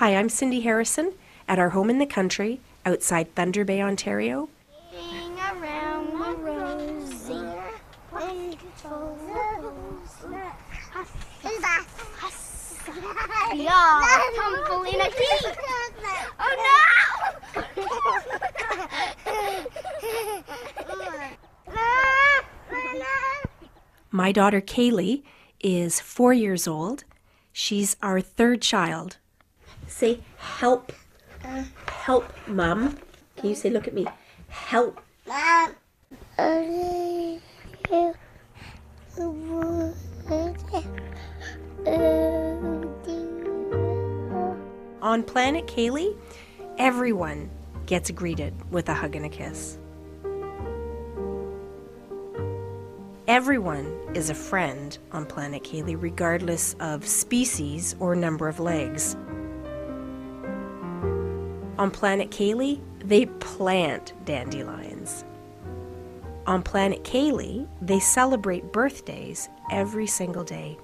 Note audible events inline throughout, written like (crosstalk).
Hi, I'm Cindy Harasen at our home in the country outside Thunder Bay, Ontario. Sing around the rosy. Wonderful Yeah, tumbling a. Oh no! My daughter Kaleigh is four years old. She's our third child. Say help. Help, Mum. Can you say, look at me? Help. On Planet Kaleigh, everyone gets greeted with a hug and a kiss. Everyone is a friend on Planet Kaleigh, regardless of species or number of legs. On Planet Kaleigh, they plant dandelions. On Planet Kaleigh, they celebrate birthdays every single day.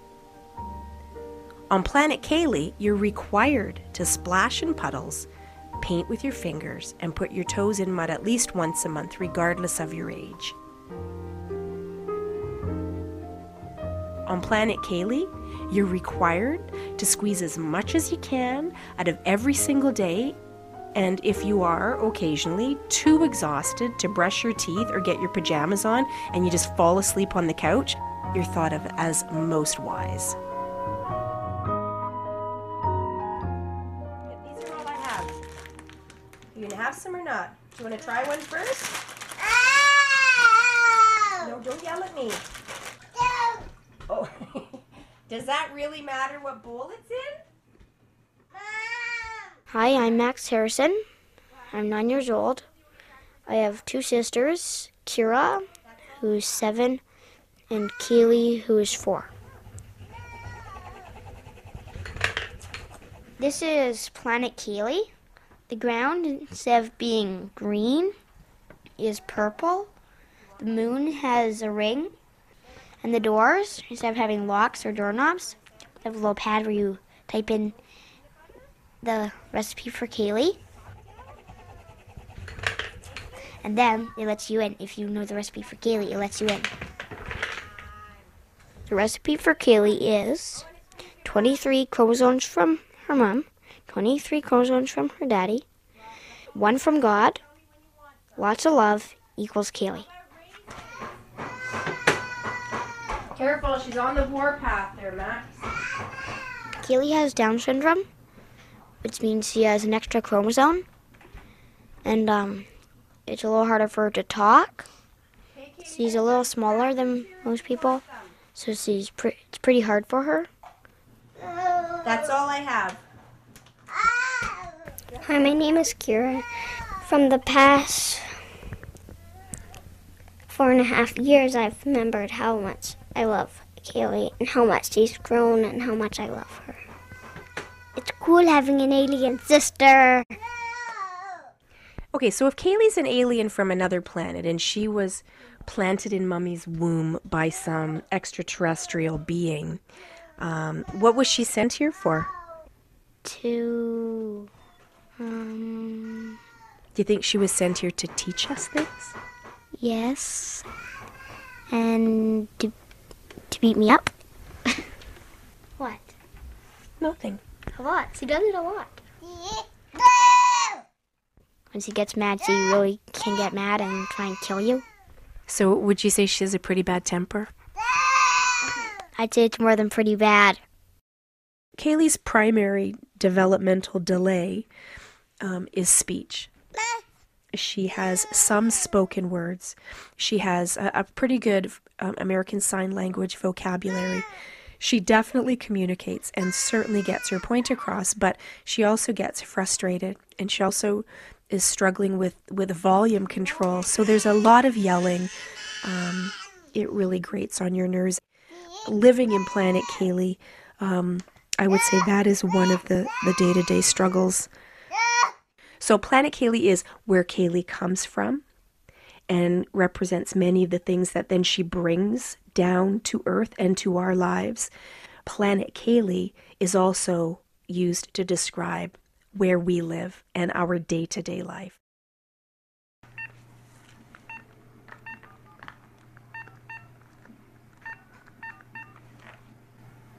On Planet Kaleigh, you're required to splash in puddles, paint with your fingers, and put your toes in mud at least once a month, regardless of your age. On Planet Kaleigh, you're required to squeeze as much as you can out of every single day. And if you are occasionally too exhausted to brush your teeth or get your pajamas on and you just fall asleep on the couch, you're thought of as most wise. These are all I have. You gonna have some or not? Do you wanna try one first? No, don't yell at me. Oh, (laughs) does that really matter what bowl it's in? Hi, I'm Max Harasen. I'm nine years old. I have two sisters, Kira, who's seven, and Kaleigh, who is four. This is Planet Kaleigh. The ground, instead of being green, is purple. The moon has a ring. And the doors, instead of having locks or doorknobs, have a little pad where you type in the recipe for Kaleigh. And then it lets you in. If you know the recipe for Kaleigh, it lets you in. The recipe for Kaleigh is 23 chromosomes from her mom, 23 chromosomes from her daddy, one from God, lots of love equals Kaleigh. Careful, she's on the warpath there, Max. Kaleigh has Down syndrome, which means she has an extra chromosome, and um, it's a little harder for her to talk. She's a little smaller than most people, so she's pre- it's pretty hard for her. That's all I have. Hi, my name is Kira. From the past four and a half years, I've remembered how much I love Kaleigh and how much she's grown and how much I love her. Cool having an alien sister. Okay, so if Kaleigh's an alien from another planet and she was planted in Mummy's womb by some extraterrestrial being, um, what was she sent here for? To um, Do you think she was sent here to teach us things? yes, and to to beat me up. (laughs) what? Nothing. A lot. She does it a lot. When she gets mad, she really can get mad and try and kill you. So would you say she has a pretty bad temper? I'd say it's more than pretty bad. Kaleigh's primary developmental delay um, is speech. She has some spoken words. She has a, a pretty good um, American Sign Language vocabulary. She definitely communicates and certainly gets her point across, but she also gets frustrated and she also is struggling with, with volume control. So there's a lot of yelling. Um, it really grates on your nerves. Living in Planet Kaleigh, um, I would say that is one of the, the day-to-day struggles. So Planet Kaleigh is where Kaleigh comes from and represents many of the things that then she brings down to Earth and to our lives. Planet Kaleigh is also used to describe where we live and our day to day life.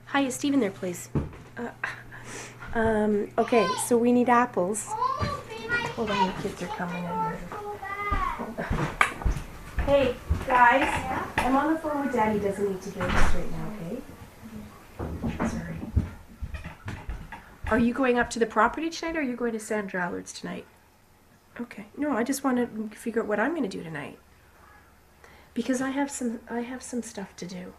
Hi, is Steven there, please? Uh, um, okay, so we need apples. Hold on, the kids are coming in. Hey, guys, I'm on the phone with Daddy. Doesn't need to get this right now, okay? Sorry. Are you going up to the property tonight or are you going to Sandra Allard's tonight? Okay. No, I just want to figure out what I'm going to do tonight. Because I have some I have some stuff to do.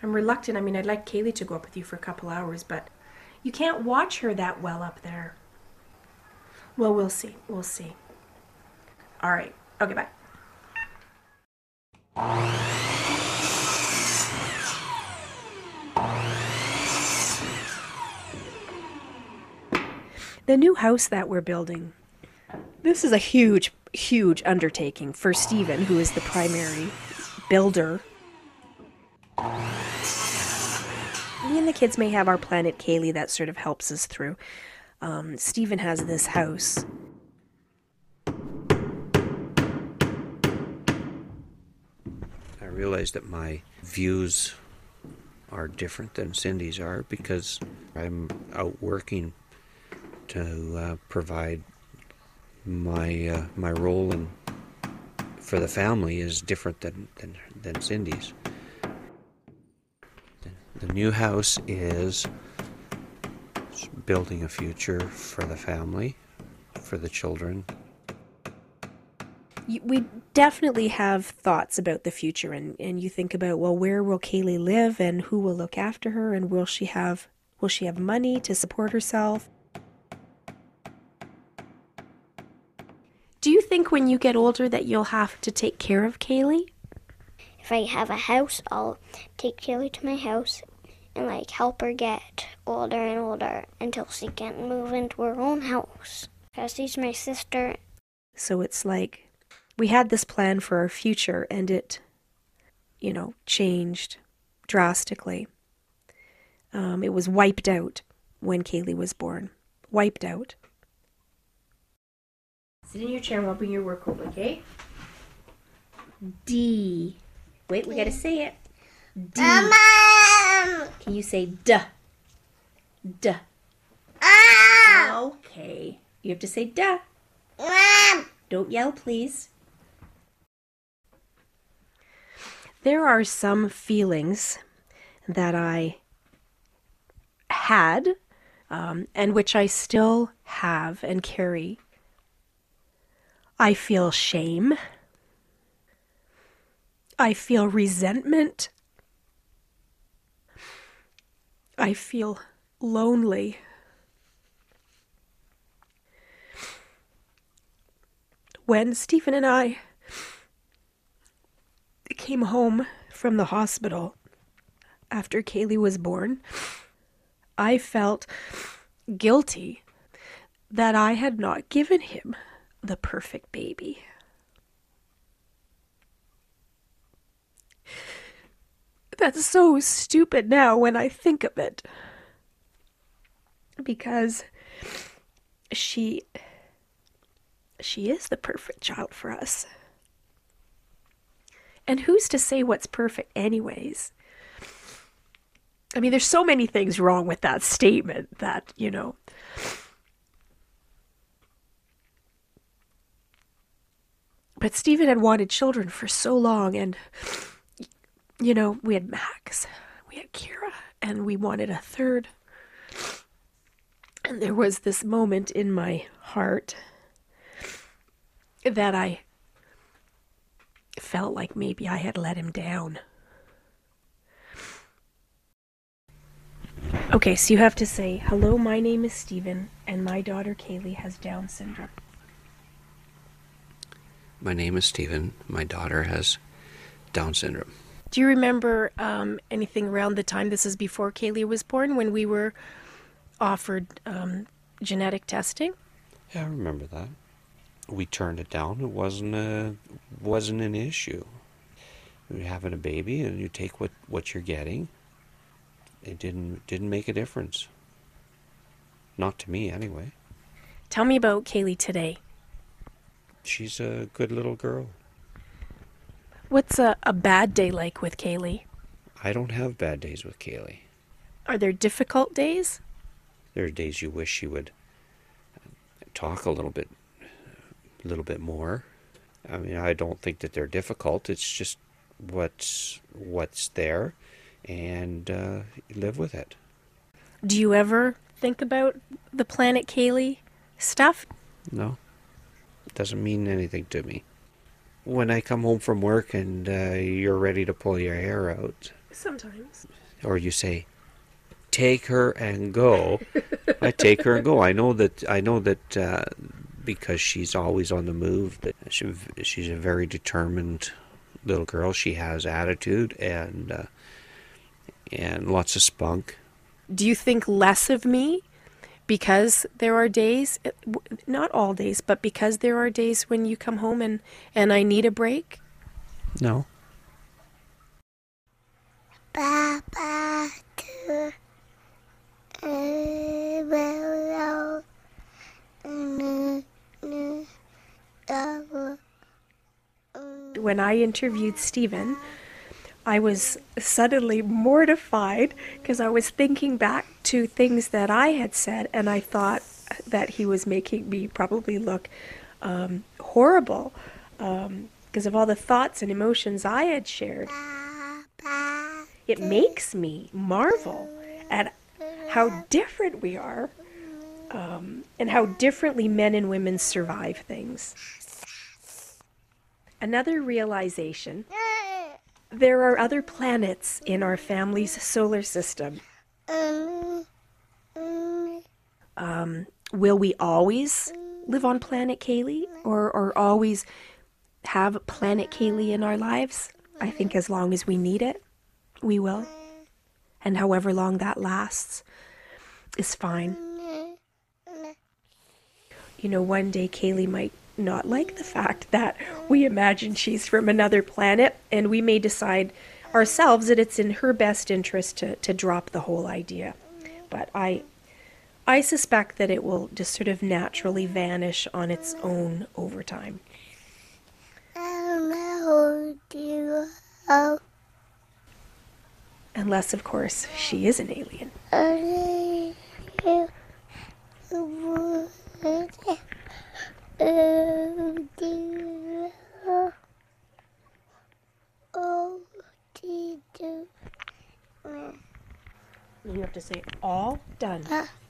I'm reluctant. I mean, I'd like Kaleigh to go up with you for a couple hours, but you can't watch her that well up there. Well, we'll see. We'll see. All right. Okay, bye. The new house that we're building. This is a huge, huge undertaking for Stephen, who is the primary builder. Me and the kids may have our planet Kaleigh that sort of helps us through. Um, Stephen has this house. Realize that my views are different than Cindy's are because I'm out working to uh, provide my uh, my role in for the family is different than than, than Cindy's. The, the new house is building a future for the family, for the children. We definitely have thoughts about the future, and, and you think about well, where will Kaleigh live, and who will look after her, and will she have will she have money to support herself? Do you think when you get older that you'll have to take care of Kaleigh? If I have a house, I'll take Kaleigh to my house and like help her get older and older until she can move into her own house. Cause she's my sister. So it's like we had this plan for our future and it, you know, changed drastically. Um, it was wiped out when Kaleigh was born. Wiped out. Sit in your chair and I'll your work over, okay? D. Wait, we gotta say it. D. Can you say duh? Duh. Okay. You have to say duh. Don't yell, please. There are some feelings that I had um, and which I still have and carry. I feel shame. I feel resentment. I feel lonely. When Stephen and I came home from the hospital after Kaleigh was born, I felt guilty that I had not given him the perfect baby. That's so stupid now when I think of it. Because she she is the perfect child for us. And who's to say what's perfect anyways? I mean, there's so many things wrong with that statement that, you know, but Stephen had wanted children for so long, and, you know, we had Max, we had Kira, and we wanted a third. And there was this moment in my heart that I felt like maybe I had let him down. Okay, so you have to say, Hello, my name is Stephen, and my daughter Kaleigh has Down syndrome. My name is Stephen. My daughter has Down syndrome. Do you remember um, anything around the time this is before Kaleigh was born when we were offered um, genetic testing? Yeah, I remember that. We turned it down. It wasn't a wasn't an issue. You're having a baby, and you take what, what you're getting. It didn't didn't make a difference. Not to me, anyway. Tell me about Kaleigh today. She's a good little girl. What's a, a bad day like with Kaleigh? I don't have bad days with Kaleigh. Are there difficult days? There are days you wish she would talk a little bit, a little bit more. I mean, I don't think that they're difficult. It's just what's what's there, and uh, live with it. Do you ever think about the planet Kaleigh stuff? No, it doesn't mean anything to me. When I come home from work and uh, you're ready to pull your hair out, Sometimes. or you say, "Take her and go," I take her and go. I know that. I know that uh, because she's always on the move. That she, she's a very determined little girl. She has attitude and uh, and lots of spunk. Do you think less of me because there are days, uh, not all days, but because there are days when you come home and, and I need a break? No, Papa to Willow. When I interviewed Stephen, I was suddenly mortified because I was thinking back to things that I had said, and I thought that he was making me probably look um, horrible because of all the thoughts and emotions I had shared. It makes me marvel at how different we are um, and how differently men and women survive things. Another realization there are other planets in our family's solar system. Um, will we always live on planet Kaleigh or, or always have planet Kaleigh in our lives? I think as long as we need it, we will. And however long that lasts is fine. You know, one day Kaleigh might not like the fact that we imagine she's from another planet, and we may decide ourselves that it's in her best interest to, to drop the whole idea. But I I suspect that it will just sort of naturally vanish on its own over time. Unless, of course, she is an alien. You